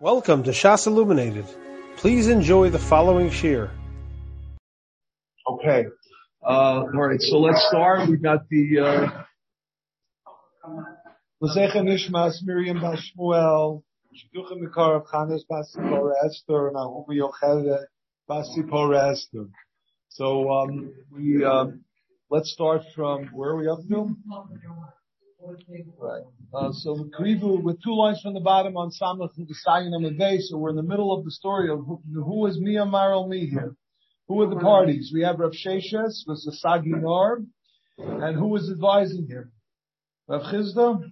Welcome to Shas Illuminated. Please enjoy the following shir. Okay. Uh, all right. So let's start. We got the uh, Lezecha Nishmas Miriam Bashmuel Shidduchim Mikar of Chanes Basipor Esther Naomi Yocheved Basipor Esther. So um, we um, let's start from where are we up to? Right. Uh, so Krivu with two lines from the bottom on Samach the Sayin on the base. So we're in the middle of the story of who, who is Mia Maral Me here. Who are the parties? We have Rav Sheshes, was the Sagi Nor, and who was advising him? Rav Chisda?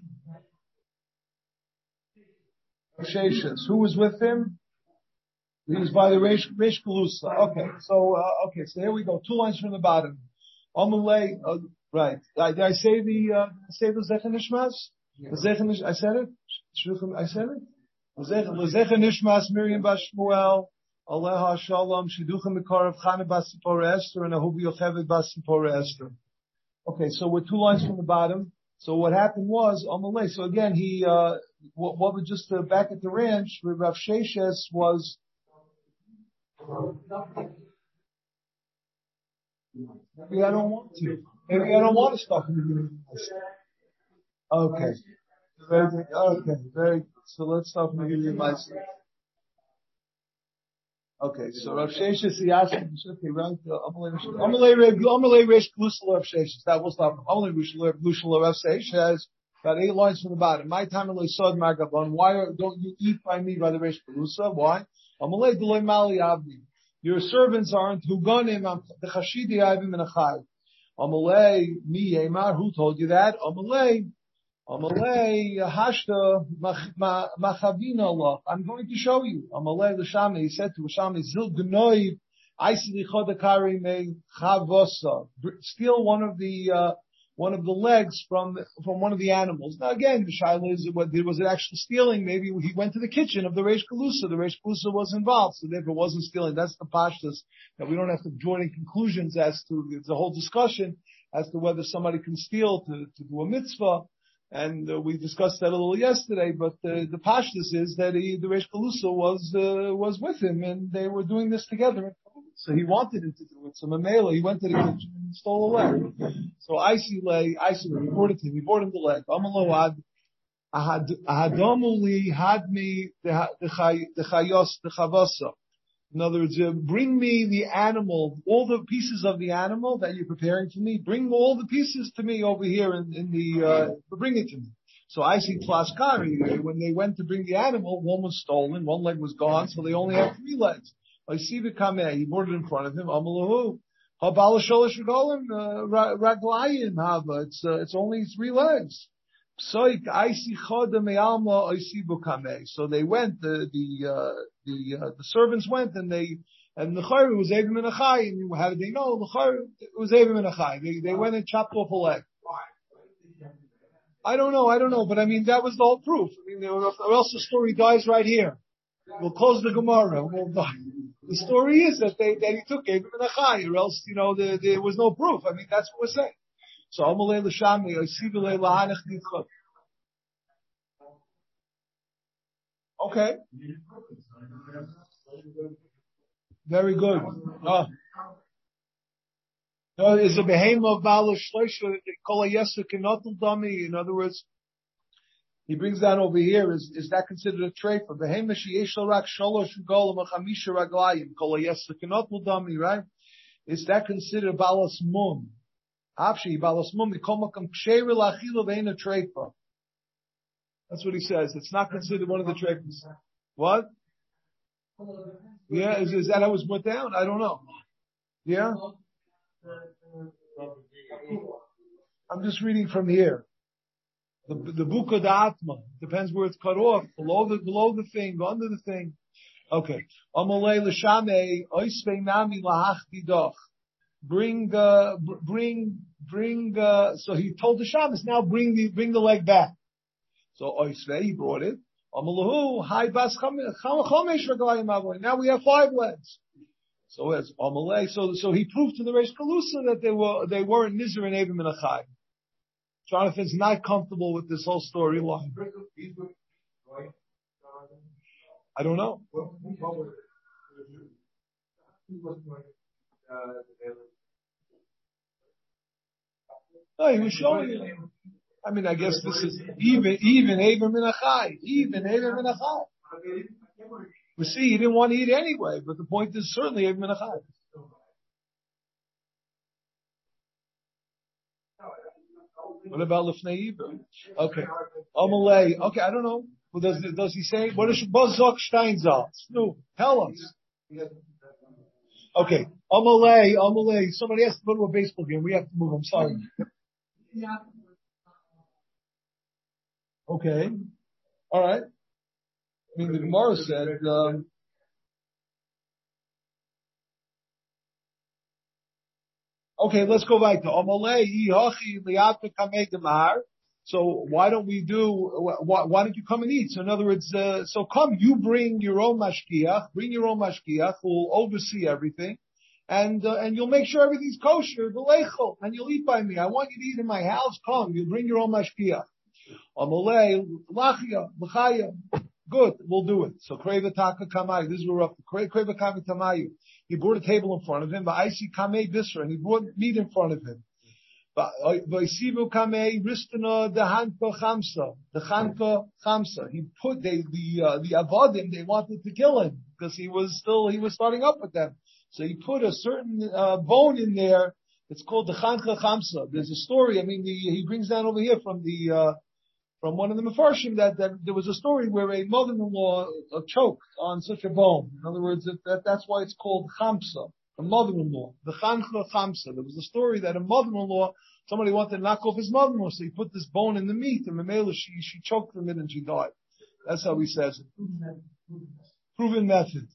Rav Sheshes. Who was with him? He was by the Reish Galusa. Okay, so, uh, okay, so here we go. Two lines from the bottom. Amalei, uh, right. Did I say the, uh, say the Zechen Nishmas? I said it? I said it? Lezechen Nishmas Miriam Bashmuel, Aleha Shalom, Shiduchim Mikar of Chana Basipor Esther, and Ahubi Yocheved Basipor Esther. Okay, so we're two lines from the bottom. So what happened was, on the Amalei, so again, he, uh, what, what was just uh, back at the ranch, Rav Sheshes was, I don't want to. Maybe I don't want to stop in the. Okay. Very good. Okay, very good. So let's from the beginning. Okay, so Rav Sheshes, him, okay, right, Amalei Resh Glusel Rav Sheshes, that will stop. Amalei Glusel Rav Sheshes, got eight lines from the bottom. My time Amalei Sod Margabon, why don't you eat by me by the Resh Glusa? Why? Amalei Deloy Mali Avdi. Your servants aren't Huganim, the Chashidi Avim and Achai. Amalei, mi Yemar, who told you that? Amalei, Amalei, Hashta, Machavina Allah. I'm going to show you. Amalei Lashami, he said to Lashami, Zil Gnoiv, Aisli Chodakari me Chavosa. Steal one of the, uh, one of the legs from from one of the animals. Now again, the shaila is was it actually stealing? Maybe he went to the kitchen of the Reish Kalusa. The Reish Kalusa was involved, so therefore wasn't stealing. That's the pashtas that we don't have to draw any conclusions as to the whole discussion as to whether somebody can steal to, to do a mitzvah. And uh, we discussed that a little yesterday, but the pashtas is that he, the Reish Kalusa was uh, was with him, and they were doing this together. So he wanted him to do it. So Mamela, he went to the kitchen and stole a leg. So Icy lay, Icy reported to him, he brought him the leg. Amaload, Ahadomuli had me the chayos, the chavasa. In other words, uh, bring me the animal, all the pieces of the animal that you're preparing for me. Bring all the pieces to me over here in, in the, uh, bring it to me. So I see Tlaskari, when they went to bring the animal, one was stolen, one leg was gone, so they only have three legs. I see the kameh, he brought it in front of him, Amalahu. Habala sholish regolim, raglayin haba. It's, uh, it's only three legs. Psoik, I see choda me'alma, I see bukame. So they went, the, the, uh, the, uh, the servants went and they, and the chayru was Avim and Achai, and how did they know? The chayru, it was Avim and Achai. They, they went and chopped off a leg. I don't know, I don't know, but I mean, that was the whole proof. I mean, or else the story dies right here. We'll close the Gemara, we'll die. The story is that they that he took Abram and Achai, or else you know the, there was no proof. I mean that's what we're saying. So Amalei l'shami Yosibelei lahanech nitchot. Okay. Very good. Oh. No, is a behemoth of Bala Shleisha, Kol Yesa Kenotel Dami, in other words, he brings down over here. Is is that considered a trait for the rak shalosh raglayim kol right? Is that considered balas mum? Apshi balas mum vein a trait for. That's what he says. It's not considered one of the traits. What? Yeah, is, is that it was put down? I don't know. Yeah? I'm just reading from here. The, the book of the Atma depends where it's cut off, below the, below the thing, under the thing. Okay. Amalei l'shamei, oisvei nami lahachdi doch. Bring, uh, bring, bring, uh, so he told the Shabbos, now bring the, bring the leg back. So oisvei, he brought it. Amalahu, hai bas chomesh ragalayim Now we have five legs. So it's Amalei, so, so he proved to the Reish Kalusa that they were, they weren't Nizr and Abim and Achai. Jonathan's not comfortable with this whole storyline. I don't know. No, he was showing. I mean, I guess this is even, even Abraham Minachai. Even Abraham Minachai. We see he didn't want to eat anyway, but the point is certainly Abraham Minachai. What about Lefnei Ibra? Okay. Amalei. Okay, I don't know. Well, does, does he say, what is Bozok Steinsaltz? No, tell us. Okay. Amalei, Amalei. Somebody has to go to a baseball game. We have to move. I'm sorry. Okay. All right. I mean, the Gemara said, um, Okay, let's go back to So why don't we do? Why, why don't you come and eat? So in other words, uh, so come, you bring your own mashkiach, bring your own mashkiach who will oversee everything, and uh, and you'll make sure everything's kosher, the laiko, and you'll eat by me. I want you to eat in my house. Come, you bring your own mashkiach. Good, we'll do it. So Kreva Taka Kamai, this is where we're up to. Kreva Tamayu. He brought a table in front of him, but I see Kamei Bisra, and he brought meat in front of him. Vaisivu Kamei Ristana the Hanka Chamsa, the Hanka Chamsa. He put they the uh, the Avodim they wanted to kill him because he was still he was starting up with them. So he put a certain uh, bone in there. It's called the Chancha Chamsa. There's a story. I mean, the, he brings down over here from the uh, from one of the Mefarshim that, that there was a story where a mother-in-law uh, choked on such a bone. In other words, that, that that's why it's called chamsa, the mother-in-law, the chancha chamsa. There was a story that a mother-in-law, somebody wanted to knock off his mother-in-law, so he put this bone in the meat, and Mamela, she, she choked from it and she died. That's how he says it. Proven method.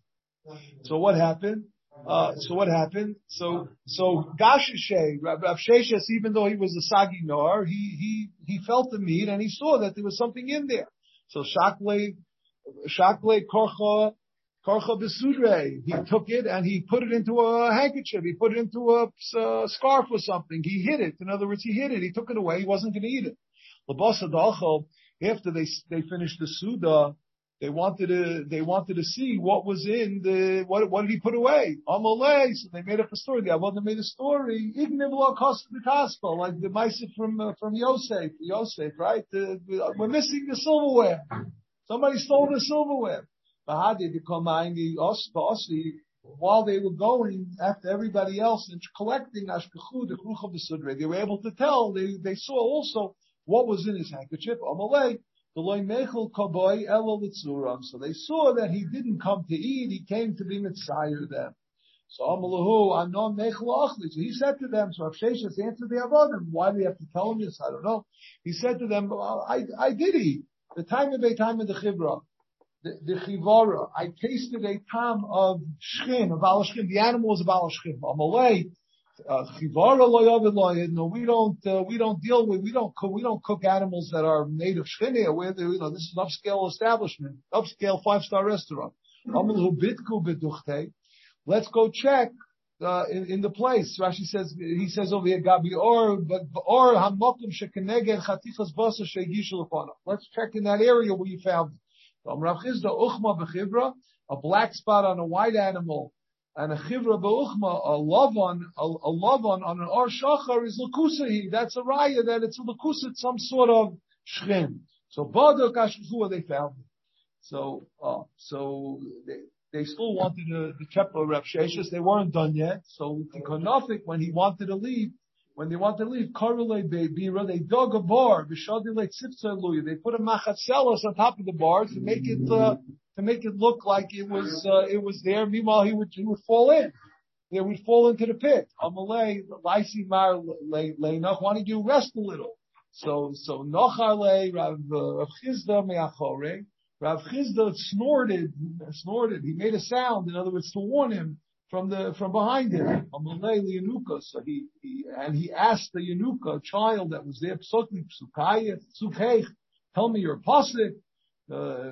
So what happened? Uh, so what happened? So, so Gashishe, Rav Sheshes, even though he was a Sagi Nor, he, he, he felt the meat and he saw that there was something in there. So Shakle, Shakle Korcha, Korcha Besudre, he took it and he put it into a handkerchief, he put it into a, a scarf or something, he hid it. In other words, he hid it, he took it away, he wasn't going to eat it. Labasa after they, they finished the Suda, they wanted to, they wanted to see what was in the, what, what did he put away? Amalei. So they made up a story. The Avodah made a story. Ignivla cost the gospel, like the Maisa from, uh, from Yosef, Yosef, right? The, we're missing the silverware. Somebody stole the silverware. Bahadi become while they were going after everybody else and collecting Ashkachu, the Kruch of the Sudre, they were able to tell, they, they saw also what was in his handkerchief, Amalei. So they saw that he didn't come to eat, he came to be mitzayir them. So Amalahu, Anon Mechel He said to them, so Avsheshas answered the Avodim, why do we have to tell him this? I don't know. He said to them, well, I, I did eat. The time of a time of the Chibra, the, the Chivara, I tasted a time of Shchim, of Alashchim. The animal was. Amalei, uh, no, we don't, uh, we don't deal with, we don't cook, we don't cook animals that are made of shchinia, where, you know, this is an upscale establishment, upscale five-star restaurant. Let's go check, uh, in, in the place. Rashi says, he says over here, Gabi, or, but, or hamokum shekeneged chatichas basa shegishu Let's check in that area where you found it. A black spot on a white animal and a chivra ba'uchma, a love on, a, a love on, on an or shachar is lakusahi. That's a raya that it's a lakusa, some sort of shchin. So badok ashkufua, they found it. So, uh, so they, they still wanted to, the Reb Sheshis, they weren't done yet. So the when he wanted to leave, when they wanted to leave, Karule Beira, they dug a bar, Bishadile Tzipsa They put a machatzelos on top of the bar to make it, uh, to make it look like it was uh, it was there. Meanwhile, he would he would fall in. He would fall into the pit. Amalei, Laisi Mar Leinach, don't you rest a little? So so Nochale Rav uh, Rav Chisda Meachore. Rav Chisda snorted, snorted. He made a sound, in other words, to warn him from the from behind him. Amalei Yanuka. So he, he and he asked the Yanuka child that was there, Psukli Psukayet Psukheich, tell me your pasuk uh,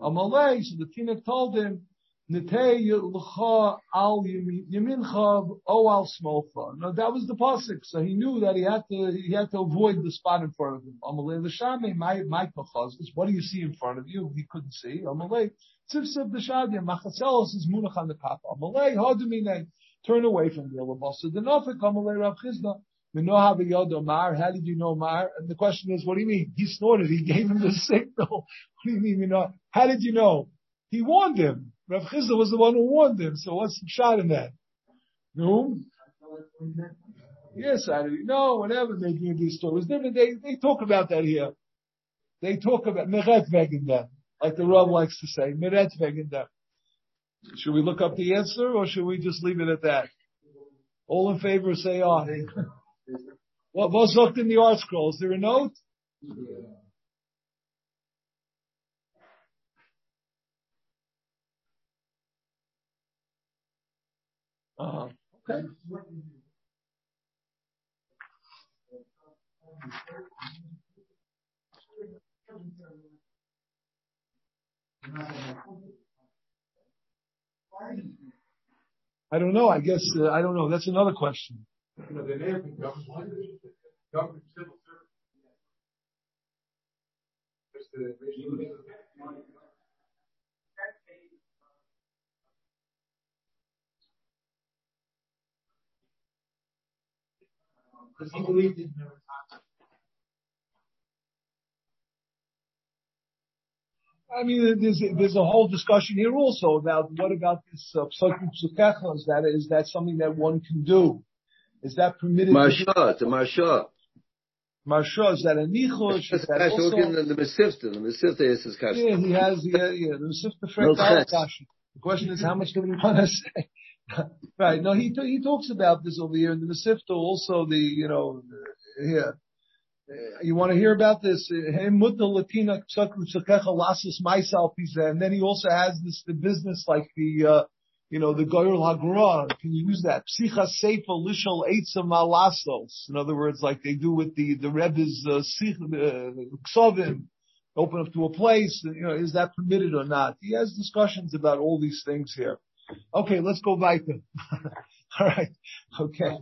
Amalei, so the Tinuk told him, Netei al yamincha o al smolcha. Now that was the pasuk, so he knew that he had to he had to avoid the spot in front of him. Amalei l'shame my my What do you see in front of you? He couldn't see. Amalei tzivsev d'shadia machatzelos is munach on the papa. Amalei hodumine turn away from the elabasa. The nofik amalei rav chisda. How did you know Mar? And the question is, what do you mean? He snorted. He gave him the signal. What do you mean? You know? How did you know? He warned him. Rav Chisda was the one who warned him. So what's the shot in that? No. Yes, I do. No, whatever they give these stories, they, they, they talk about that here. They talk about meret wegen like the Rav likes to say, meret wegen Should we look up the answer, or should we just leave it at that? All in favor, say aye. what was looked in the ArtScroll? Is there a note? Uh-huh. Okay. I don't know. I guess uh, I don't know. That's another question. Because he believed in I mean, there's there's a whole discussion here also about what about this uh, that is that something that one can do? Is that permitted? Marsha, it's a marsha. Marsha is that a nichush? Is that also? The, the Mesivta, the Mesivta is his kasha. Yeah, he has yeah yeah the Mesivta no The question is how much do we want to say? right. No, he he talks about this over here in the Mesivta also the you know here. Uh, you want to hear about this? And then he also has this the business like the uh, you know the Goyer Hagra. Can you use that? Psicha Seifa Lishal Eitza Malasos. In other words, like they do with the the Rebbe's uh, Ksovim, open up to a place. You know, is that permitted or not? He has discussions about all these things here. Okay, let's go weiter. all right. Okay.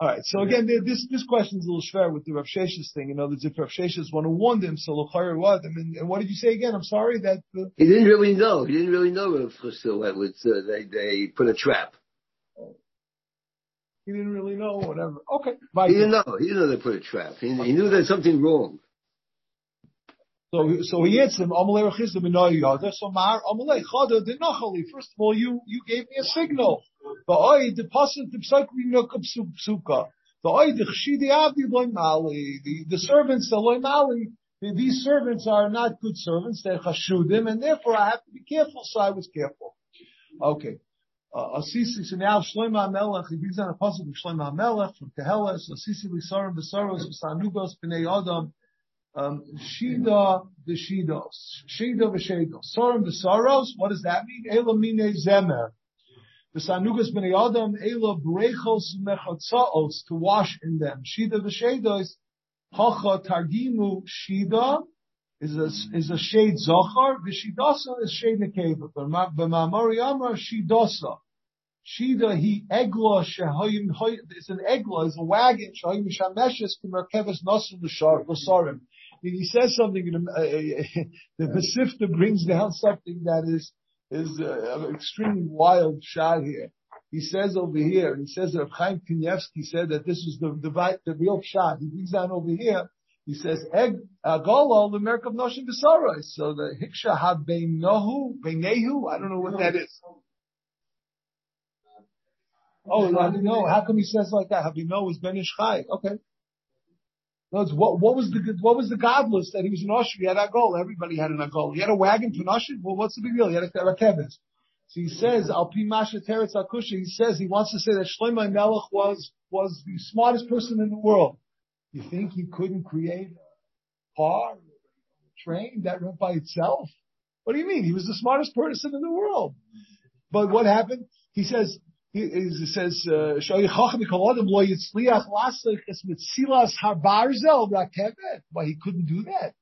All right. So again, this this question is a little schwer with the Rav Sheshes thing. You know, the Rav Sheshes want to warn them, so Lachar what? I mean, and what did you say again? I'm sorry that the... he didn't really know. He didn't really know Rav Chassil was uh, they they put a trap. He didn't really know. Whatever. Okay. He didn't know. He didn't know they put a trap. He, he knew there's something wrong. So, so he answered him, so Mar, Dinachali. First of all, you, you gave me a signal. The oi, the pasan nukab psuka. The oi, the chshidi abdi loy mali. The, the servants, the loy mali, these servants are not good servants. They're chashudim, and therefore I have to be careful, so I was careful. Okay. Uh, Asisi, so now Shlomo HaMelech, he brings on a puzzle from Shlomo HaMelech, from Keheles, Asisi Lisarim Besaros, Sanugos, B'nei Adam, Um, shida the Shidos. Shida the Shidos. Sorim the Soros, what does that mean? Ela mine zemer. The Sanugas b'nei Adam, Ela brechos mechotzaos, to wash in them. Shida the Shidos, Hacha targimu Shida, is a, is a shade Zohar, Vishidasa is shade Nekeva. B'mamari Amar Shidasa. Shida he egla shehoyim it's an egla, it's a wagon shehoyim shameshes k'merkeves nosim l'sarim he says something, uh, the Pesifta brings down something that is, is uh, extremely wild shot here. He says over here, he says that Chaim Kanievsky said that this was the, the, the real shot. He brings down over here, he says, Eg, Agolo, the Merk of Noshim Besarai. So the Hiksha ha Beinohu, Beinehu, I don't know what that is. Oh, I know. how come he says like that? Habino is Ben Ishchai. Okay. Words, what, what, was the what was the godless that he was an usher? He had a goal. Everybody had an goal. He had a wagon for an. Well, what's the big deal? He had a, kevis. So he says, Al Pi Masha Teretz Akusha, he says he wants to say that Shlomo Melech was was the smartest person in the world. You think he couldn't create a car, a train that went by itself? What do you mean? He was the smartest person in the world. But what happened? He says, he, says, uh, Why he couldn't do that?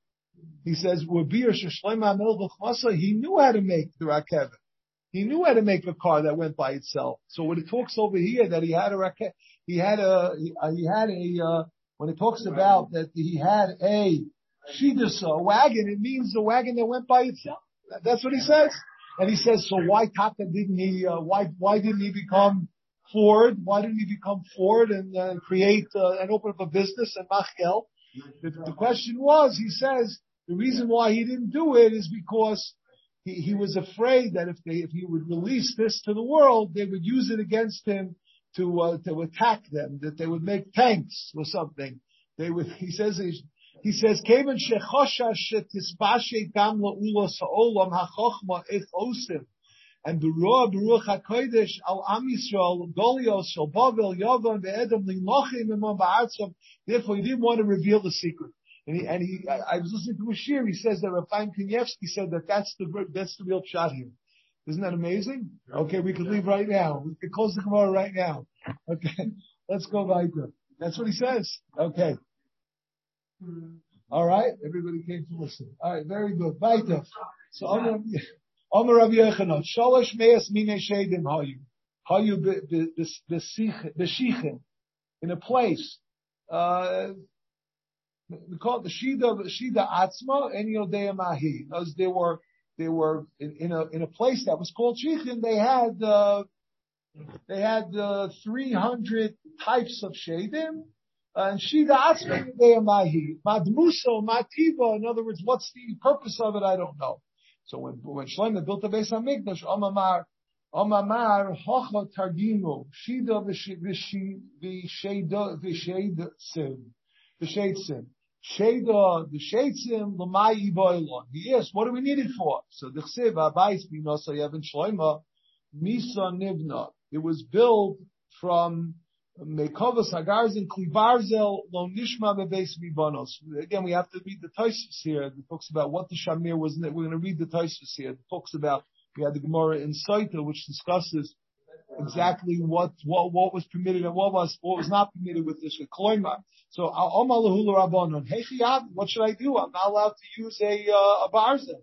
He says, he knew how to make the rakevet. He knew how to make a car that went by itself. So when it talks over here that he had a racket, he had a, he had a, uh, when it talks about that he had a shidus, a wagon, it means a wagon that went by itself. That's what he says. And he says, so why Taka didn't he, uh, why, why didn't he become Ford? Why didn't he become Ford and uh, create uh, and open up a business and Machel? The, the question was, he says, the reason why he didn't do it is because he, he was afraid that if they, if he would release this to the world, they would use it against him to, uh, to attack them, that they would make tanks or something. They would, he says, he says, Kaven shechosha shetisbashe gam la'ulos ha'olam ha'chochma ech osim. And Beruah, Beruach HaKodesh, Al Am Yisrael, Golios, Shal Bavel, Yavan, Ve'edom, Limochim, Imam Ba'atzom. Therefore, he didn't want to reveal the secret. And he, and he, I, I was listening to a he says that Rav Chaim Kanievsky said that that's the, that's the real shot here. Isn't that amazing? Okay, we could leave right now. We could close the Gemara right now. Okay, let's go weiter. That's what he says. Okay. All right, everybody came to listen. All right, very good. Weiter. So, Omer Rabbi Yochanan, Shalosh Meas Mine Shedim Hayu. Hayu B'Shichim. In a place, uh, we call it the Shida, Shida Atzma, and Yodea Mahi. Because they were, they were in, in, a, in a place that was called Shichin, they had, uh, they had, uh, 300 types of Shadim, and Atzma, Yodea Mahi. Madmuso, Mativa, in other words, what's the purpose of it, I don't know. So when, when Shlomo built the Beis Hamikdash, Omamar, Omamar, Hocha Targimu, Shida v'Sheda v'Shedsim, v'Shedsim. Sheda v'Shedsim, L'mai Iboilon. He asked, what do we need it for? So the Chsiv, Abayis Binosa Yevin Shlomo, Misa Nivna. It was built from Mekovas Hagarzin Klivarzel Lo Nishma Bebeis Mibanos. Again, we have to read the Taisus here. It talks about what the Shamir was. We're going to read the Taisus here. It talks about we had the Gemara in Saita, which discusses exactly what what what was permitted and what was what was not permitted with this Kloima. So what should I do? I'm not allowed to use a uh, a barzel.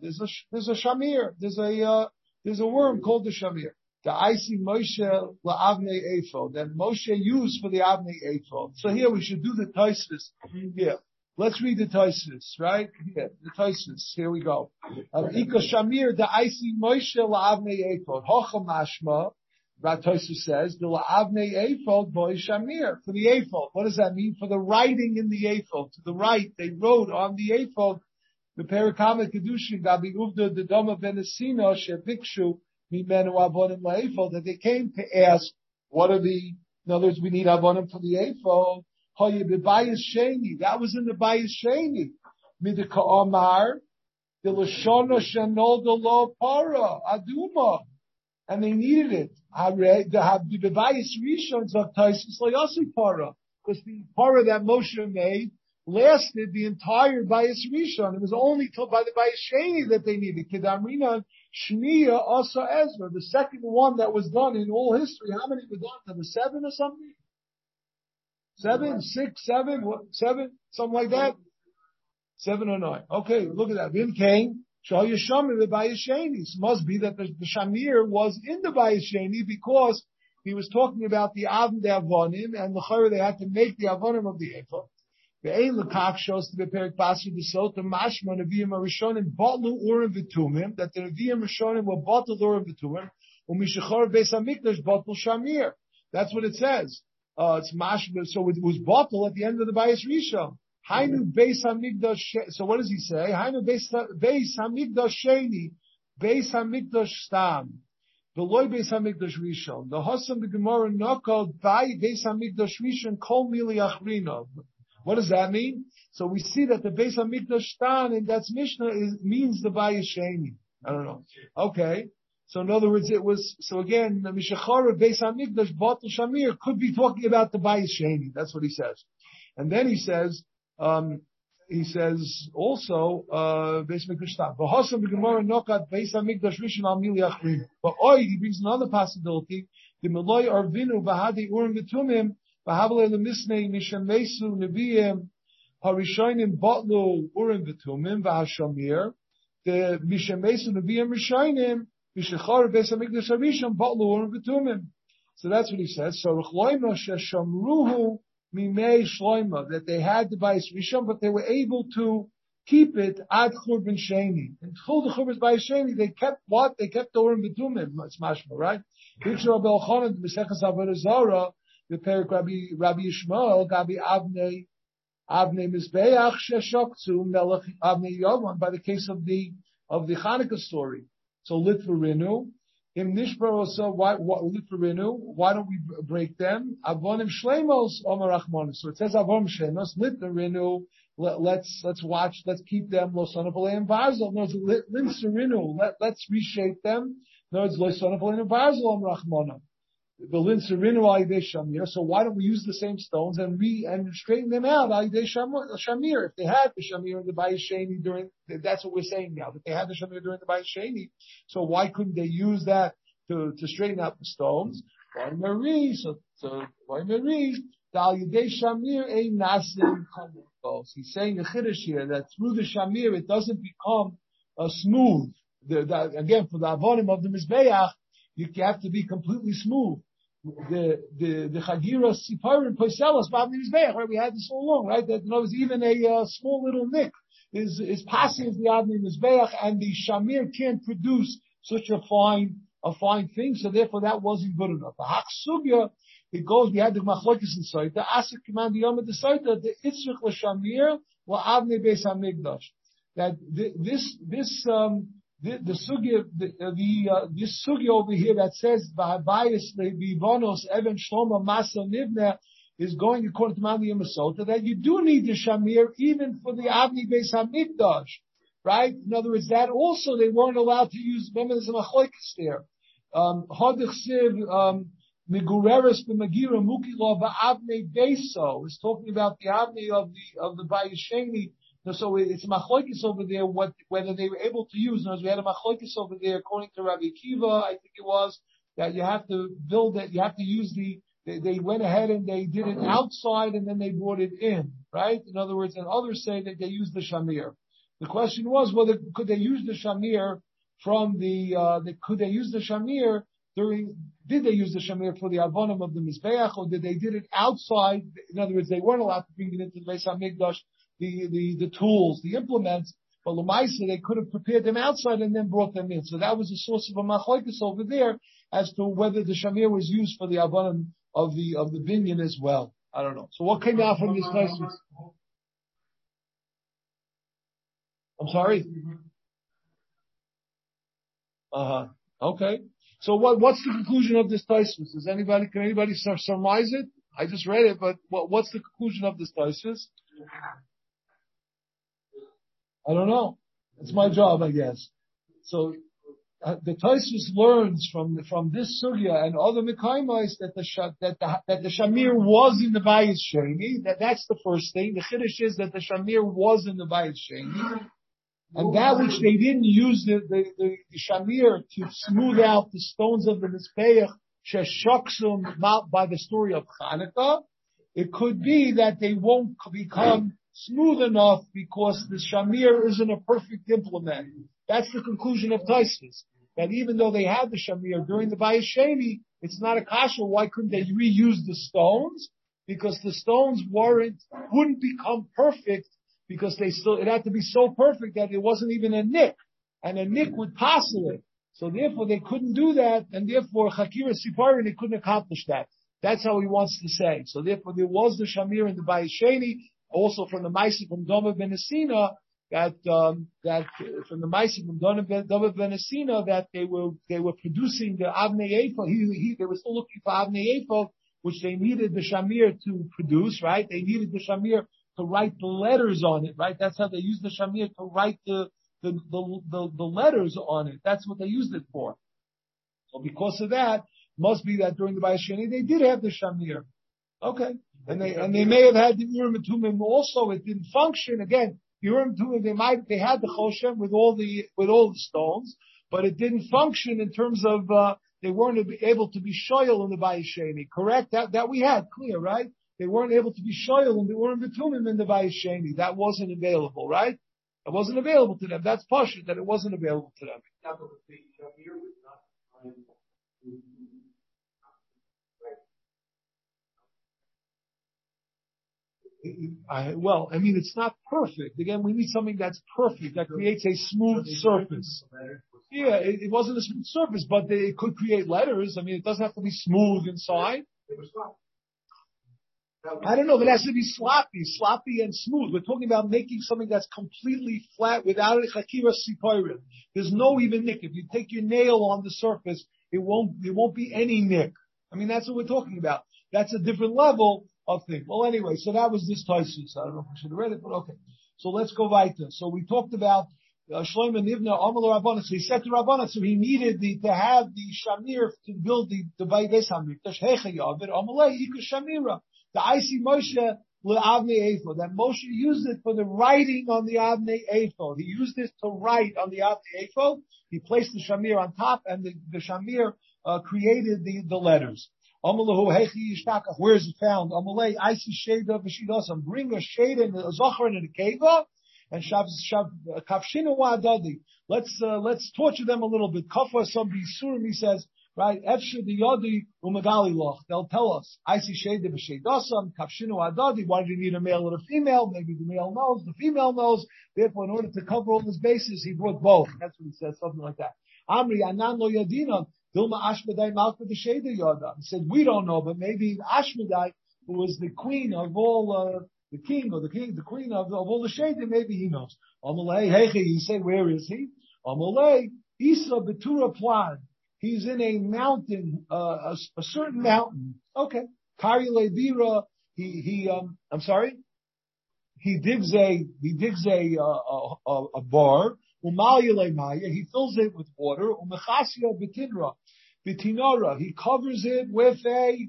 There's a there's a shamir. There's a uh, there's a worm called the shamir the icy Moshe la'avnei ephod that Moshe used for the avnei ephod. So here we should do the Tosfos. Yeah. Let's read the Tosfos, right? Here, the Tosfos. Here we go. Ika Shamir, the icy Moshe la'avnei ephod. Hocha mashma, Ratosu says, the la'avnei ephod boy Shamir, for the ephod. What does that mean? For the writing in the ephod. To the right, they wrote on the ephod, the Perikamet Kedushin, Gabi Uvda, the Doma Benesina, Shevikshu, that they came to ask, what are the, in other words, we need avonim for the ephod. That was in the bayis sheni. Midika Omar, the lashona shenol the lo para aduma, and they needed it. The the bayis rishons of Taisus layasi para, because the para that Moshe made lasted the entire bayis rishon. It was only till by the bayis sheni that they needed kedamrina Shmiya also Ezra, the second one that was done in all history. How many were done? There were seven or something? Seven, six, seven, what, seven, something like that? Seven or nine. Okay, look at that. Vim came, Shal Yeshamir, the Bayasheni. It must be that the, the Shamir was in the Bayasheni because he was talking about the Avon de Avonim, and the they had to make the Avonim of the Ephah. Ve'ein lekach shows to be perik basi b'sot mashma neviim arishonim botlu urim v'tumim that the neviim rishonim were bottled urim v'tumim umishachor beis hamikdash botlu shamir. That's what it says. Uh, it's mashma. So it was bottled at the end of the bayis rishon. Hainu beis hamikdash. So what does he say? Hainu beis hamikdash sheni beis hamikdash stam. The loy beis hamikdash rishon. The hosam the gemara nokal by beis hamikdash rishon kol mili achrina. What does that mean? So we see that the Beis Hamikdash Stan in that's Mishnah is, means the Bayis Sheni. I don't know. Okay. So in other words, it was, so again, the Mishachar of Beis Hamikdash Batal Shamir could be talking about the Bayis Sheni. That's what he says. And then he says, um, he says also, uh, Beis Hamikdash Stan. V'hosam b'gemara nokat Beis Hamikdash Rishon al Achrim. But oi, he brings another possibility. The Meloy Arvinu Bahadi Urim V'tumim Mishamesu urim the Mishamesu Mishachar Urim. So that's what he says. So Rechloima Sheshamruhu Mimei Shloima, that they had the Bayis Rishon, but they were able to keep it ad Churban Sheni. And until the Churban Bayis Sheni, they kept what? They kept the Urim V'tumim. It's mashma, right? Picture of B'Seches Avodah Zarah, the Perik Rabbi, Rabbi Yishmael, Gabi Avnei, Avnei Mizbeach Sheshoktu Melech Avnei Yavan by the case of the of the Hanukkah story. So Litvarinu, Im Nishbar so why what Litvarinu? Why don't we break them? Avonim Shlemos Omer. So it says Avonim Shlemos Litvarinu. Let, let's let's watch. Let's keep them Lo Son of and Barzel. No, Linsarinu. Let let's reshape them. No, it's Lo Son of Omer So why don't we use the same stones and re and straighten them out shamir? If they had the shamir in the bayis sheni during, that's what we're saying now. That they had the shamir during the bayis sheni. So why couldn't they use that to to straighten out the stones? Why Marie? So why Marie? He's saying the chiddush here that through the shamir it doesn't become a smooth. The, the, again, for the avonim of the mizbeach, you have to be completely smooth. The the the chagira siparim poiselas babni mizbeach. Right, we had this all along, right? That you know, even a uh, small little nick is is passing the avni mizbeach, and the shamir can't produce such a fine a fine thing. So therefore, that wasn't good enough. The haksugya it goes. We had the machlokes inside. The asik command the yom the saita the itzrich l'shamir wa avni beis hamigdash. That this this um the, the sugya, the, the uh, this sugya over here that says bias bivonos even shloma masa nivna is going according to Mani Masota that you do need the shamir even for the avni beis hamikdash, right? In other words, that also they weren't allowed to use. Remember, there's a machlokes there. Um, siv um, migureres b'magira mukilo ba'avne beso is talking about the avni of the of the bayisheni so it's machlokes over there what whether they were able to use. As we had a machlokes over there according to Rabbi Kiva, I think it was that you have to build it. You have to use the. They, they went ahead and they did it outside and then they brought it in, right? In other words, and others say that they used the shamir. The question was whether could they use the shamir from the, uh, the could they use the shamir during did they use the shamir for the avonim of the mizbeach or did they did it outside? In other words, they weren't allowed to bring it into the Beis Hamikdash the, tools, the implements, but Lamaisa, they could have prepared them outside and then brought them in. So that was a source of a machlokes over there as to whether the shamir was used for the avanim of the, of the binyan as well. I don't know. So what came out from this nice I'm sorry? Uh huh. Okay. So what, what's the conclusion of this Taisus? Does anybody, can anybody surmise it? I just read it, but what, what's the conclusion of this Taisus? I don't know. It's my job, I guess. So uh, the Taisus learns from from this sugya and other mekaimais that the that the that the shamir was in the bayis sheni. That that's the first thing. The chiddush is that the shamir was in the bayis sheni, and that which they didn't use the the, the, the shamir to smooth out the stones of the mizbeach sheshoksum by the story of Hanukkah. It could be that they won't become smooth enough because the shamir isn't a perfect implement. That's the conclusion of Taisus. That even though they had the shamir during the bayisheni, it's not a kasha. Why couldn't they reuse the stones? Because the stones weren't, wouldn't become perfect because they still, it had to be so perfect that it wasn't even a nick. And a nick would passel it. So therefore they couldn't do that, and therefore Chakira Siparin, they couldn't accomplish that. That's how he wants to say. So therefore there was the Shamir in the Bayis Sheni, also from the Maisi from Doma Benesina that um, that from the Maisi from Doma Benesina that they were they were producing the Avnei Ephod. He, he, they were still looking for Avnei Ephod, which they needed the Shamir to produce. Right? They needed the Shamir to write the letters on it. Right? That's how they used the Shamir to write the the, the, the, the letters on it. That's what they used it for. So because of that, must be that during the Bayashini they did have the Shamir. Okay. And they, and they may have had the Urim and Tumim also. It didn't function. Again, the Urim and Tumim, they might, they had the Choshem with all the, with all the stones, but it didn't function in terms of, uh, they weren't able to be shoyal in the Bayisheni. Correct? That, that we had clear, right? They weren't able to be shoyal in the Urim and Tumim in the Bayisheni. That wasn't available, right? It wasn't available to them. That's Pasha, that it wasn't available to them. I, well, I mean, it's not perfect. Again, we need something that's perfect, that creates a smooth surface. Yeah, it, it wasn't a smooth surface, but they, it could create letters. I mean, it doesn't have to be smooth inside. I don't know, but it has to be sloppy, sloppy and smooth. We're talking about making something that's completely flat without a chakira sipoirim. There's no even nick. If you take your nail on the surface, it won't, there won't be any nick. I mean, that's what we're talking about. That's a different level of. Well, anyway, so that was this Taisus. I don't know if we should have read it, but okay. So let's go weiter. So we talked about uh, Shlomo Nivna Amal Rabbanah. So he said to Rabbanah, so he needed the, to have the Shamir to build the the Bayis Hamikdash. Hecha Yavid Amalei Ika Shamira. The Isi Moshe Avnei Ephod. That Moshe used it for the writing on the Avnei Ephod. He used it to write on the Avnei Ephod. He placed the Shamir on top, and the, the Shamir uh, created the the letters. Where is it found? Amalei, I see shada v'shidasam. Bring a shada and a zachar and a keva, and shav shav kafshinu wa adadi. Let's uh, let's torture them a little bit. Kafa some bisurim. He says, right? Efshe the yadi umagali loch. They'll tell us. I see shada v'shidasam kafshinu adadi. Why do you need a male and a female? Maybe the male knows, the female knows. Therefore, in order to cover all his bases, he brought both. That's what he says, something like that. Amri anan lo yadina. Dilma Ashmedai Malka the Sheda Yoda. He said, we don't know, but maybe Ashmedai, who was the queen of all, uh, the king or the king, the queen of, of all the Sheda, maybe he knows. Amalei, Heche, you say, where is he? Amalei, Isa Betura Plan. He's in a mountain, uh, a, a certain mountain. Okay. Kari Levira, he, he, um, I'm sorry? He digs a, he digs a, uh, a, a bar, he fills it with water, umechasia betinra, betinora, he covers it with a,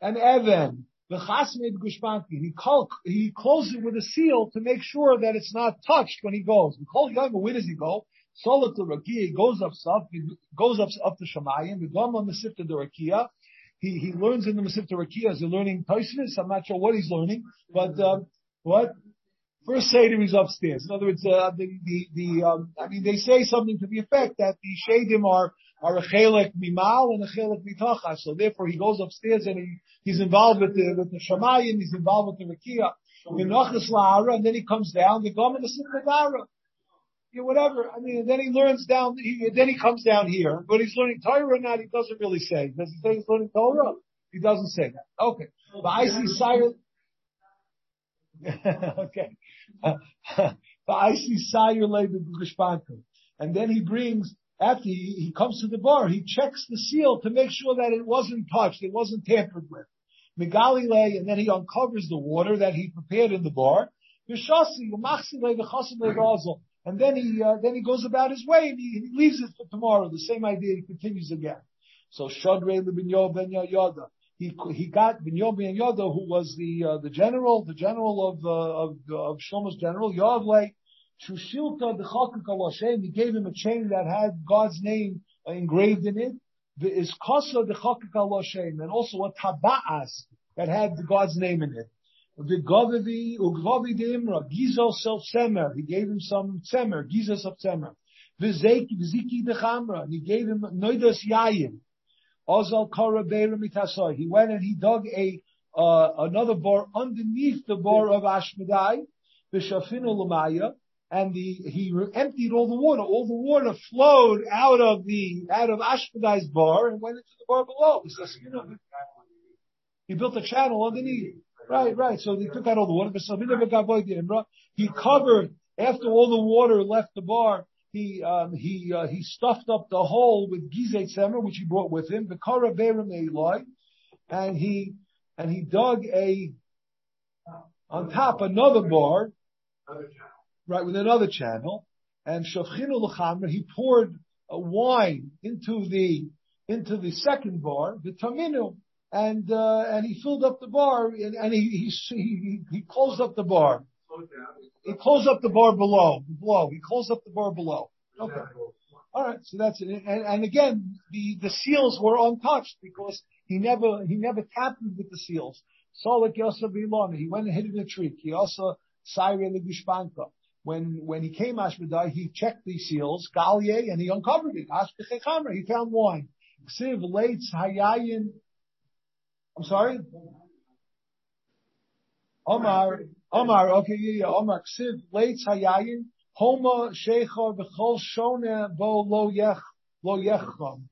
an even, v'chasmed gushpanki, he, he closes it with a seal to make sure that it's not touched when he goes. Call. Where does he go? Solat to Rakia, he goes up stuff, he goes up, up to Shemayim, Vidama Masifta the Rakia, he, he learns in the Masifta Rakia, is he learning Taisvis? I'm not sure what he's learning, but, um, what? First Seder is upstairs. In other words, uh, the, the, the, um, I mean, they say something to the effect that the Shadim are, are a chelek mimal and a chelek mitacha. So therefore he goes upstairs and he, he's involved with the, with the Shemayim, he's involved with the Rakia, and then he comes down, the Gom and the Simchadara. Whatever. I mean, then he learns down, he, then he comes down here, but he's learning Torah or not, he doesn't really say. Does he say he's learning Torah? He doesn't say that. Okay. But I see Cyrus, okay. But I see And then he brings, after he, comes to the bar, he checks the seal to make sure that it wasn't touched, it wasn't tampered with. Megali Megalile, and then he uncovers the water that he prepared in the bar. And then he, uh, then he goes about his way and he, he leaves it for tomorrow. The same idea, he continues again. So Shadre Libinyo Ben Yoda he he got Binyamin Ben Yoda, who was the uh, the general, the general of uh, of of Shlomo's general Yavle, Shushilta the He gave him a chain that had God's name engraved in it. The Iskasa the Chakak and also a Taba'as that had God's name in it. The Govavi Ugvavi Imra Gizel self Semer. He gave him some Semer, Gizel of Semer. Vizeki Viziki de Chamra. He gave him Noidas Yayim. Ozal Kara. He went and he dug a uh, another bar underneath the bar of Ashmedai, Bishafinu Lamaya, and the, he emptied all the water. All the water flowed out of the out of Ashmedai's bar and went into the bar below. He built a channel underneath. Right, right. So they took out all the water. He covered after all the water left the bar he um, he uh, he stuffed up the hole with gizet semer, which he brought with him, the kara Eloi, and he and he dug a on top another bar, right with another channel, and shafchinu l'chamer, he poured wine into the into the second bar, the taminu, and uh, and he filled up the bar, and, and he, he he he closed up the bar. He closed up the bar below, below. He closed up the bar below. Okay. All right. So that's it. And, and again, the, the seals were untouched because he never, he never tampered with the seals. Solak Yosef. He went and hid in a tree. He also Sire the Gishpanka. When when he came Ashmedai, he checked the seals, Galye, and he uncovered it. Ashkechamer, he found wine. Ksiv Leitz Hayayin. I'm sorry. Omar, Omar, okay, yeah, yeah. Omar Ksiv Leitz Hayayin. Homa Sheichar B'chol Shone Bo Lo Yech Lo Yechcham.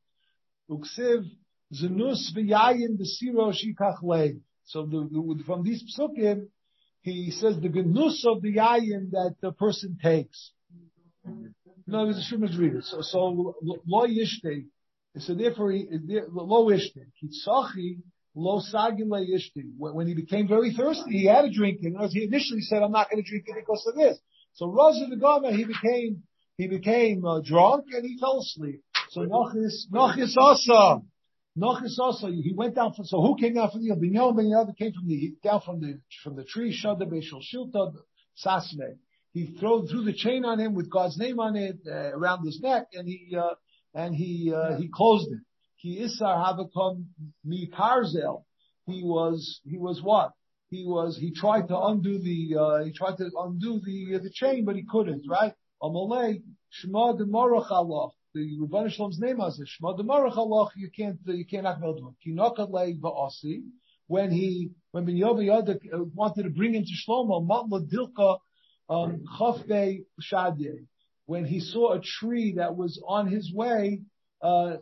Uksiv Zenus V'Yayin B'Siro Shikach. So the, the, from these psukim, he says the genus of the yayin that the person takes. No, there's a Shuma's reader. So, so lo yishte. So therefore, he, lo yishte. Kitzachi lo sagin lo yishte. When he became very thirsty, he had a drink, and as he initially said, "I'm not going to drink it because of this." So Raza the Gama, he became he became uh, drunk and he fell asleep. So Nochis Nochis also Nochis also, he went down from, so who came down from the, Binyamin Ben Yehuda came from the, down from the, from the tree, Shada Beshel Shilta, Sasme. He threw, threw the chain on him with God's name on it, uh, around his neck, and he, uh, and he, uh, he closed it. He Isar Habakom Mi Karzel. He was, he was what? He was, he tried to undo the, uh, he tried to undo the, uh, the chain, but he couldn't, right? Amalei, Shema Demorach Allah the Rebbeinu Shalom's name as. Shema Demarach Allah, you can't, you can't knock no door. Kinokat lei ba'asi. When he, when Ben Yoda wanted to bring him to Shlomo, Matla Dilka, um, Chafbe Shadye. When he saw a tree that was on his way, uh,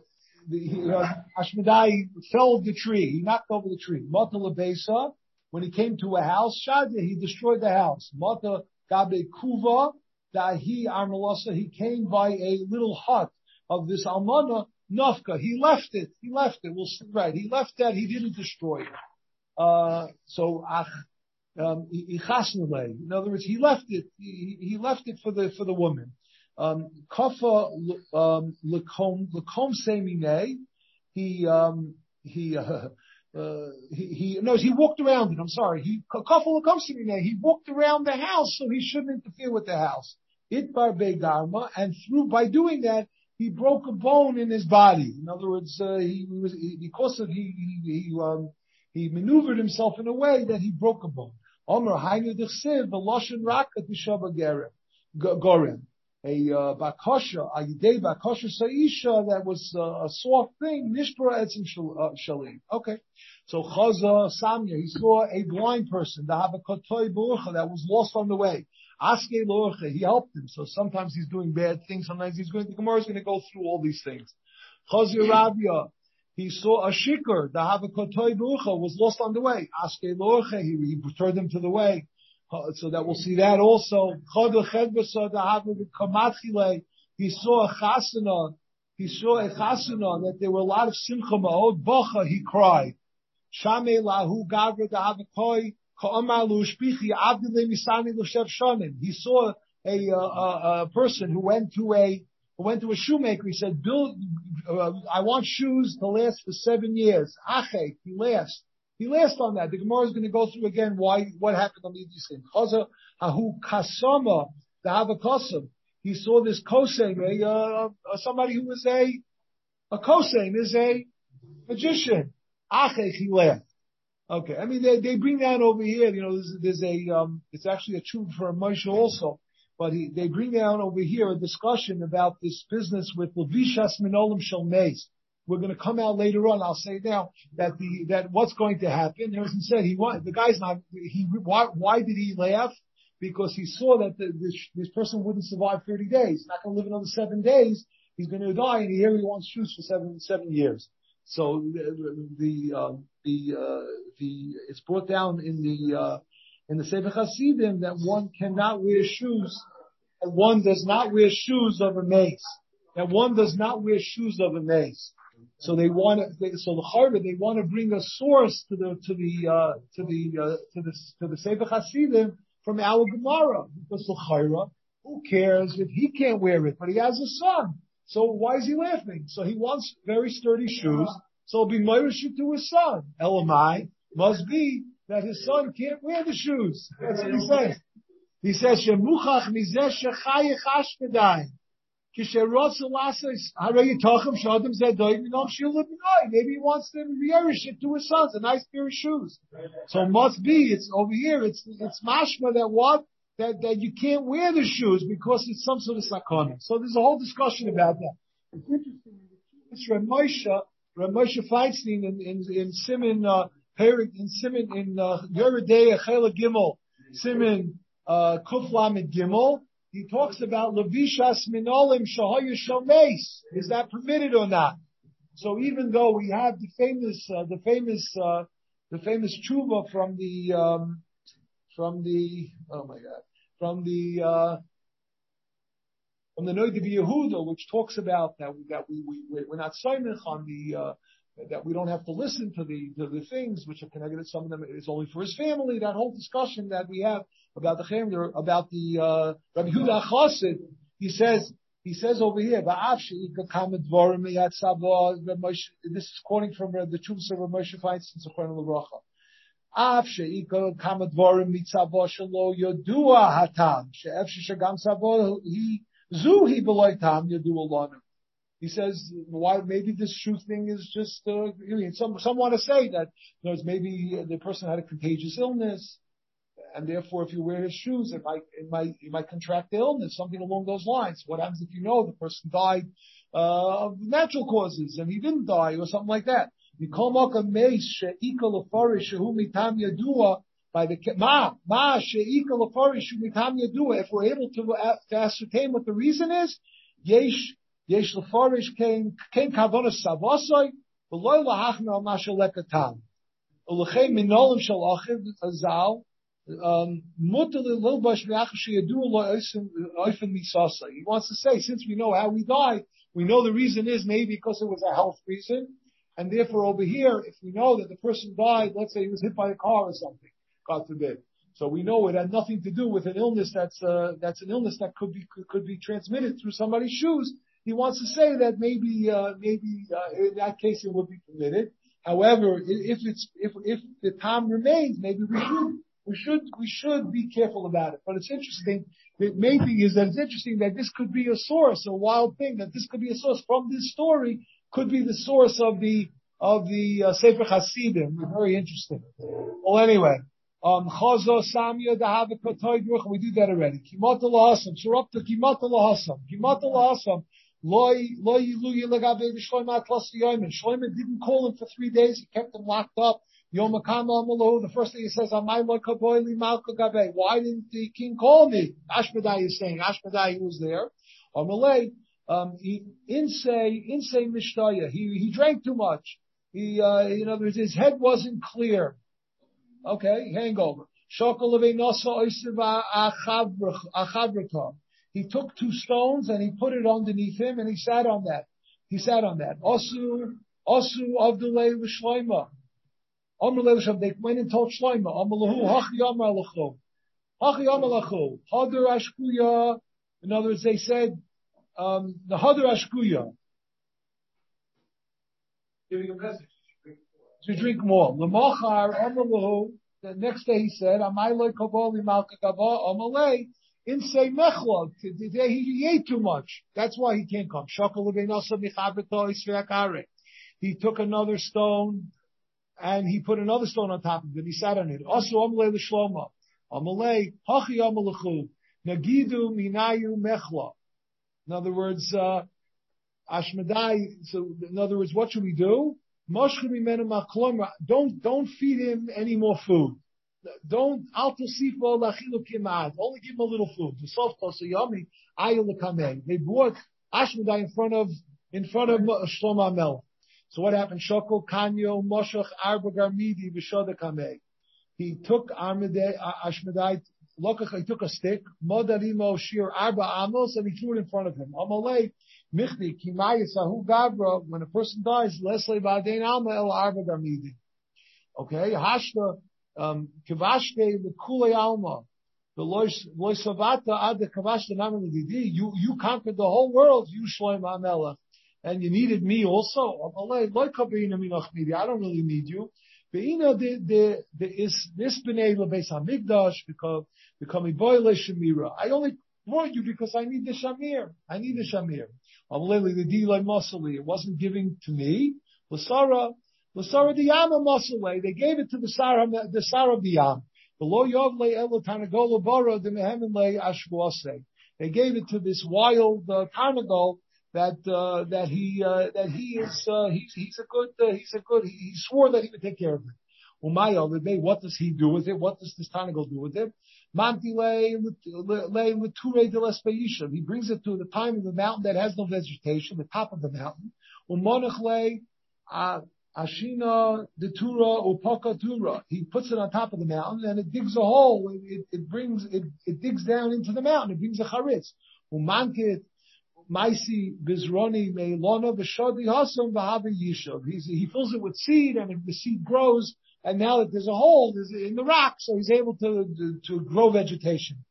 the, he, uh, Ashmedai felled the tree. He knocked over the tree. Mata Labesa, when he came to a house, Shadye, he destroyed the house. Mata Gabe Kuva, Dahi Armalasa, he came by a little hut of this almana nafka. He left it. He left it. We'll see, right. He left that. He didn't destroy it. Uh, so ach, um, in other words, he left it. He, he left it for the for the woman. Um, kafa um, lekom lekom semine. He um, he. Uh, uh, he, he no, he walked around it. I'm sorry. He kofa Lakomse he walked around the house, so he shouldn't interfere with the house. It bar begarma, and through by doing that, he broke a bone in his body. In other words, uh, he, was he, because of he he he, um, he maneuvered himself in a way that he broke a bone. Omer Hainu Dechsiv Veloshin Rakat Mishaba Gorem. A uh, bakosha, a yidei bakosha saisha that was uh, a soft thing. Nishbra etzim uh, shalim. Okay. So Chaza Samya, he saw a blind person, the Habakotoi that was lost on the way. Aske Lorche, he helped him. So sometimes he's doing bad things, sometimes he's going, the Gemara is going to go through all these things. Chazir Rabia, he saw a shikr, the Havakotoi Bucha was lost on the way. Aske Lorche, he, he returned him to the way. So that we'll see that also. Chadel Chedbasa, the Havakamatchile, he saw a chasana, he saw a chasana that there were a lot of simcha ma'od bacha, he cried. Shame lahu gavra da havakoi he saw a, a, a, person who went to a who went to a shoemaker. He said, "Build, uh, I want shoes to last for seven years." Ache, he lasts. He lasts on that. The Gemara is going to go through again why what happened on these things. Chaza hahu kasama the. He saw this kosem, a uh, somebody who was a a kosem is a magician. Ache, he laughed. Okay, I mean they they bring that over here. You know, there's, there's a um, it's actually a truth for a Moshe also, but he, they bring down over here a discussion about this business with Levishas Minolim Shalmeis. We're going to come out later on. I'll say now that the that what's going to happen. He said, he won. the guy's not he why why did he laugh? Because he saw that the, this this person wouldn't survive 30 days. He's not going to live another seven days. He's going to die, and here he wants shoes for seven seven years. So the the um, the, uh, it's brought down in the uh, in the Sefer Hasidim that one cannot wear shoes, that one does not wear shoes of a mace, that one does not wear shoes of a mace. So they want to, so the harder they want to bring a source to the to the to the to the to the Sefer Hasidim from our Gemara because who cares if he can't wear it, but he has a son. So why is he laughing? So he wants very sturdy shoes. So it'll be Moirish to his son. Elamai must be that his son can't wear the shoes. That's what he says. He says, Shemuchach mizeh shechayich ashkedai. Maybe he wants to nourish it to his sons, a nice pair of shoes. So must be, it's over here, it's, it's mashma that what? That, that you can't wear the shoes because it's some sort of sakana. So there's a whole discussion about that. It's interesting. It's Ramosha, Ramosha Feinstein in, in, in siman, uh, in siman, in, uh, Yoreh De'ah Chela Gimel, siman, uh, Gimel, he talks about Levishas Minolim Shahoyu. Is that permitted or not? So even though we have the famous, uh, the famous, uh, the famous tshuva from the, um, from the, oh my God, from the, uh, from the Noda B'Yehuda, which talks about that, that we, we, we're not signing on the, uh, that we don't have to listen to the to the things which are connected. Some of them is only for his family. That whole discussion that we have about the chemder, about the uh, Rabbi Yehuda Chassid, he says he says over here, this is quoting from uh, the Chuvs of Moshe Feinstein, Sochron L'Bracha. אף שאיקו כמה דבורים מצבו שלו ידוע הטעם, שאיפה שגם סבו היא, זו היא בלוי טעם ידוע לנו. He says, why, maybe this shoe thing is just, uh, some, some want to say that, you know, maybe the person had a contagious illness, and therefore if you wear his shoes, it might, it might, you might contract the illness, something along those lines. What happens if you know the person died, uh, of natural causes, and he didn't die, or something like that? By the ma ma sheikal afarish mitam yadua. If we're able to, uh, to ascertain what the reason is, yesh Yesh lefarish kein kein kavona savosoi v'loy lahachna al mashalekatam. Ulechem minolim shal achiv azal mutter lilbash v'achas sheyadu lo oifen misasa. He wants to say, since we know how we died, we know the reason is maybe because it was a health reason, and therefore over here, if we know that the person died, let's say he was hit by a car or something, God forbid. So we know it had nothing to do with an illness that's uh, that's an illness that could be could, could be transmitted through somebody's shoes he wants to say that maybe uh, maybe uh, in that case it would be permitted. However, if it's if if the time remains, maybe we should we should we should be careful about it. But it's interesting. The main thing is that it's interesting that this could be a source, a wild thing. That this could be a source from this story could be the source of the of the uh, Sefer Hasidim. Very interesting. Well, anyway. Um, Chazo Samya Dahava Kotoy we do that already. Kimat al-Hasam. So up to Kimat al-Hasam. Kimat al-Hasam. Shloimeh didn't call him for three days. He kept him locked up. The first thing he says. Why didn't the king call me? Ashmedai is saying, Ashmedai was there. Amalei, um, he, insay, mishtaya. He, he drank too much. He, uh, in other words, his head wasn't clear. Okay, hangover. He took two stones and he put it underneath him and he sat on that. He sat on that. Osu, Osu Avdulay Shloima. They went and told Ashkuya. In other words, they said, Um, the Hadar Ashkuya. Giving a message. To drink more. Lamachar Amalahu. The next day he said, Amayloi Kabali Malka Gaba Amalei in say mechlog. Today he ate too much. That's why he can't come. He took another stone and he put another stone on top of it. He sat on it. Also amalei l'shloma. Amalei hachi amalechu. Nagidu minayu mechla. In other words, uh, Ashmedai, so in other words, what should we do? Don't, don't feed him any more food don't. Only give him a little food. They brought Ashmedai in front of in front of Shlomo Amel. So what happened? Shokol kanyo moshach arba garmidi. He took Ashmedai. Lokach, he took a stick, modarimo shir arba amos, and he threw it in front of him. Amalei, michni, kimayisahu gavra, when a person dies, lesle ba'adein alma el arba garmidi. Okay, hashta, um, kavashke l'kulei alma. The loisavata ad the kavashke namalididi. You you conquered the whole world. You shloim amela, and you needed me also. I don't really need you. Beina the the is this b'nei lebeis hamikdash because becoming boile shemira. I only brought you because I need the shamir. I need the shamir. Amalei the dilay masali. It wasn't giving to me. Lasara the Yam muscle. They gave it to the Sarah, the Sarah of the Yam. They gave it to this wild uh, tarnagol that uh, that he uh, that he is uh, he's he's a good uh, he's a good he, he swore that he would take care of it. What does he do with it? What does this tarnagol do with it? He brings it to the time of the mountain that has no vegetation, the top of the mountain. Uh, Ashina detura upaka tura. He puts it on top of the mountain and it digs a hole. It, it brings it, it digs down into the mountain. It brings a charitz. Umankit maisi bizroni meilona v'shodi hasam v'havi yishav. He fills it with seed and the seed grows and now that there's a hole there's in the rock, so he's able to to, to grow vegetation.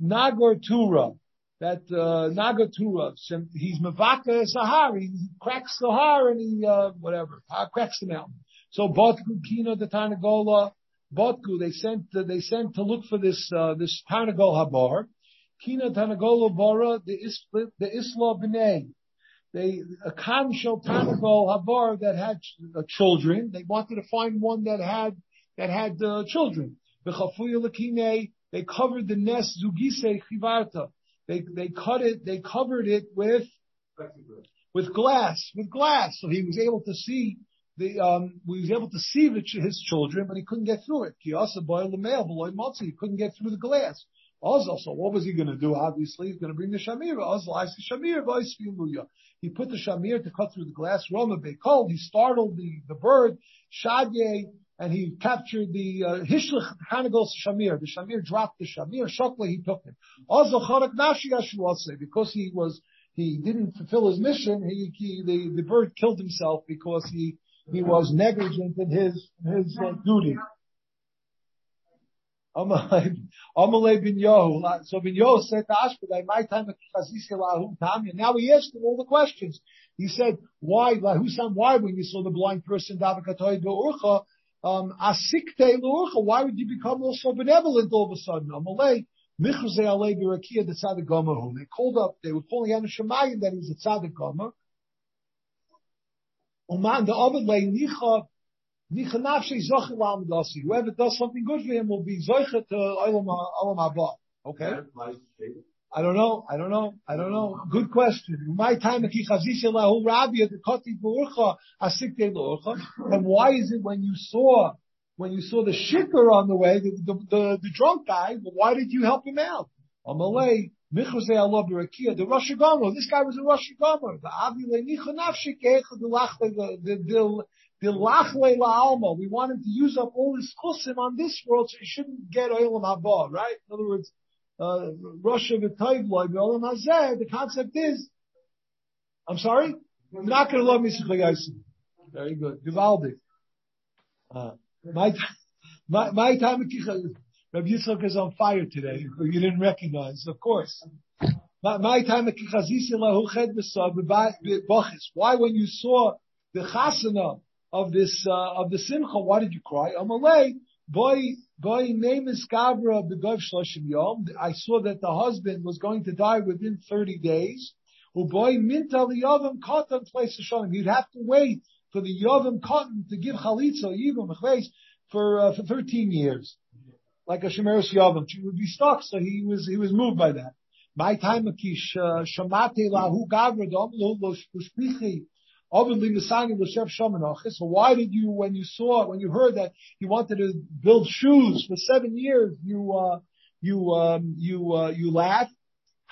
Nagor tura that uh, Nagatura, he's Mavaka Sahari, he cracks the har and he uh, whatever, cracks the mountain. So Botku Kino the Tarnagola, Botku they sent uh, they sent to look for this uh, this Tarnagol Habar, Kina Tarnagola Bara the Isla the. They a Kamshel Tarnagol Habar that had uh, children. They wanted to find one that had that had uh, children. They covered the nest Zugise Chivarta they they cut it, they covered it with with glass, with glass. So he was able to see the um he was able to see the, his children, but he couldn't get through it. He also boiled the mail below Motzi. He couldn't get through the glass. Also, so what was he going to do? Obviously, he's going to bring the shamir. Also, I see shamir. He put the shamir to cut through the glass. Roma cold. He startled the the bird. Shadye and he captured the uh, Hanagos Shamir. The Shamir dropped the Shamir. Shokla he took say because he was he didn't fulfill his mission. He, he the the bird killed himself because he he was negligent in his his uh, duty. Amalei bin Yohu. So bin Yohu said to Ashmedai, my time Now he asked him all the questions. He said, why, Lahusam, why when you saw the blind person, Davakatoy Urcha, um, why would you become also benevolent all of a sudden? Amalei, they called up, they were calling out a Shemayim that he was a tzaddik gomer. Uman the other nicha nicha. Whoever does something good for him will be zoichet to uh, olam haba. Okay. I don't know. I don't know. I don't know. Good question. My time And why is it when you saw when you saw the shikar on the way, the, the, the, the drunk guy, why did you help him out? The way, the Rosh Gomer, this guy was a Rosh Gomer. The Avi the the lachle la'alma. We want him to use up all his kusim on this world, so he shouldn't get oil haba, right? In other words, uh, Russia v'toivloi v'olam hazeh, the concept is, I'm sorry? You're not going to love me Very good. Givaldi. Uh, my, my, my time of Rabbi Yitzchak is on fire today. You didn't recognize, of course. My, time of Why when you saw the chasana of this, uh, of the simcha, why did you cry? Amalei, boy, boy, name is Gavra Begov Shloshim Yom. I saw that the husband was going to die within 30 days. Boy, minta liyavim cotton place to Shalom. You'd have to wait for the yavim cotton to give chalitza yivim for uh, for 13 years, like a shemeres yavim. She would be stuck, so he was he was moved by that. My time akish uh, shamate lahu gavra dom lo lo so why did you, when you saw, when you heard that he wanted to build shoes for seven years, you, uh, you, um, you, uh, you laughed?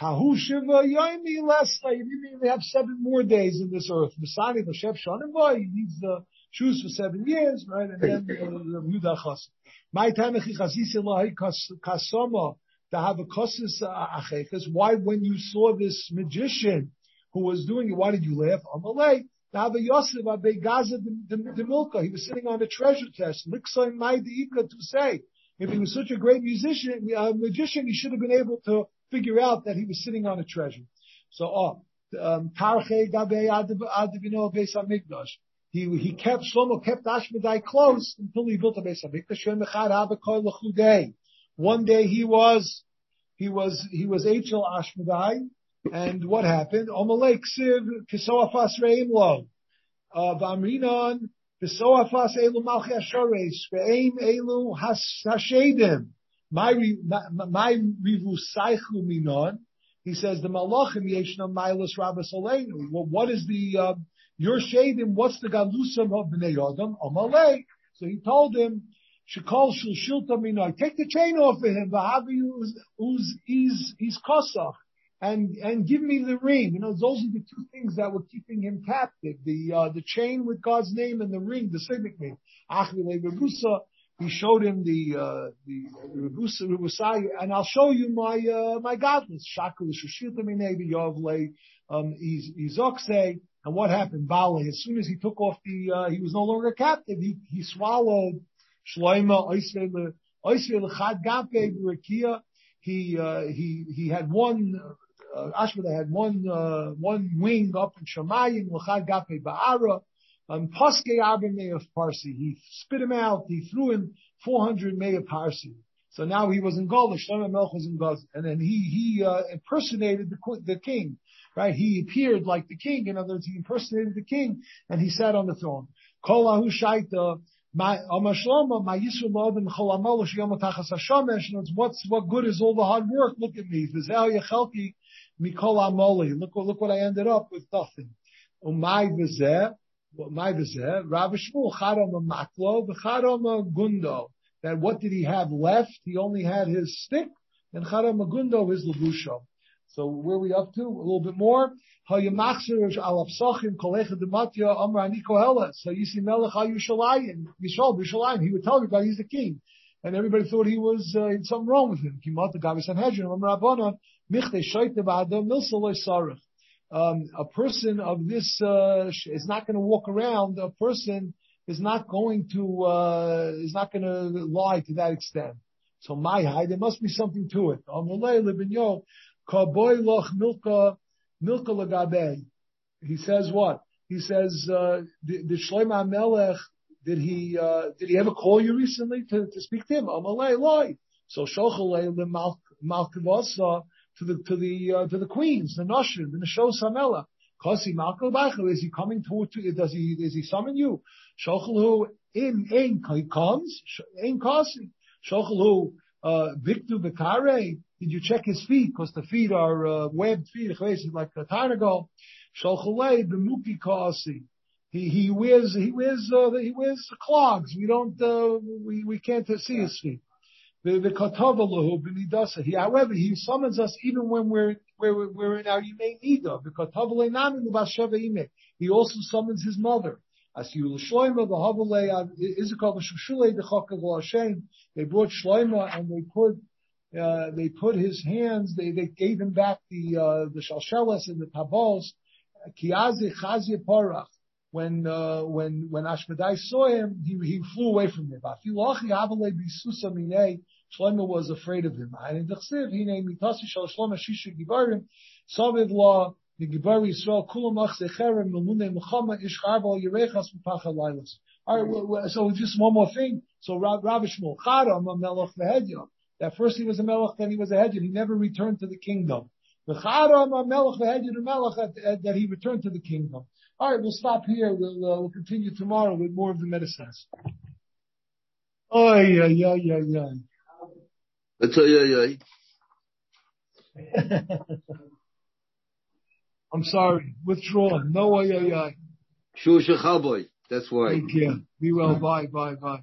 Hahu Shiva Yoimi Lesla. You have seven more days in this earth. Masani L'Shev Shanimba. He needs the shoes for seven years, right? And then the Yudah Chas. My time Chazisi Lahi Kasoma to have a kosis uh, acheches. Why, when you saw this magician who was doing it, why did you laugh? Amalei. Rabbi Yosef Gaza the Milka. He was sitting on a treasure chest. Liksoy Maidika to say, if he was such a great musician, a magician, he should have been able to figure out that he was sitting on a treasure. So, oh, um, Tarche Gabe Adivino Beis. He, he kept, Shlomo kept Ashmedai close until he built a Beis Hamikdash. One day he was, he was, he was Eichel Ashmedai, and what happened? Omalek siv kisoafas reim lo. Uh, Vamrinon V'soafas elu malchi ashoresh, ve'eim elu hashedim. My my minon. He says the malachim yeshna milas rabbis aleinu. Well, what is the uh, your shadim? What's the galusam of bnei adam? Amalei. So he told him, "Shekol shul shilta minoi. Take the chain off of him. V'havi uz is is kosach." And and give me the ring. You know, those are the two things that were keeping him captive: the uh, the chain with God's name and the ring, the signet ring. He showed him the uh, the Rubusai, and I'll show you my uh, my godless. Shakul Shushitamine Yovle um Izokse. And what happened? Bale, as soon as he took off the, uh, he was no longer captive. He, he swallowed Shloima Oisve Lechad Gape Berakia. He, uh, he, he had one, Ashmedai had one, uh, one wing up in Shemayim, Lechad Gape Ba'ara. Um, Paske Arba of Parsi. He spit him out. He threw him 400 May of Parsi. So now he was in Gaul. Shlomo Melch was in Gaul. And then he, he, uh, impersonated the, the king right? He appeared like the king. In other words, he impersonated the king and he sat on the throne. Kol shaita. What's what good is all the hard work? Look at me. Look look what I ended up with nothing. Umay v'zeh, my v'zeh, Rav Shmuel chadam maklo v'chadam gundo. That what did he have left? He only had his stick and chadam gundo his lebusha. So where are we up to? A little bit more. So you see Melech Yushalayim, Yishol, Yushalayim. He would tell everybody he's the king. And everybody thought he was, uh, something wrong with him. Um, a person of this, uh, is not going to walk around. A person is not going to, uh, is not going to lie to that extent. So my high, there must be something to it. He says what? He says, uh, did Shlomo Melech, did he, uh, did he ever call you recently to, to speak to him? Amalei loy. So shochalei malkavasa to the, to the, uh, to the queens, the Noshim, the Nashos Samela. Kasi malkal bacha, is he coming to, to, does he, does he summon you? Shochalhu in, in, he comes, in kasi. Shochalhu, uh, Victu Bekare, did you check his feet? Because the feet are uh, webbed feet, like a tarnagal. Shalchalei b'muki kaasi. He he wears he wears uh, he wears clogs. We don't uh, we we can't see his feet. The the katavalahu b'nidasa. He however he summons us even when we're we're we're in our yimei nida. The katavalei namin b'asheva. He also summons his mother. As you Shloima the Izakal Shulei the Chakav Hashem. They brought Shloima and they put uh, they put his hands, they, they gave him back the, uh, the shalshelas and the tabos, kiazi chazi parach. When, uh, when, when Ashmedai saw him, he, he flew away from him. Shlomo was afraid of him. The Lailas. Alright, so just one more thing. So Rav Shmuel, Chara, Melech Vehedya that first he was a melech, then he was a hedjid. He never returned to the kingdom. But, that he returned to the kingdom. All right, we'll stop here. We'll, uh, we'll continue tomorrow with more of the medicines. Oh yeah, yeah, yeah, yeah. That's yeah, yeah. I'm sorry. Withdraw. No, yeah, yeah. Shusha That's why. Take care. Be well. Bye, bye, bye.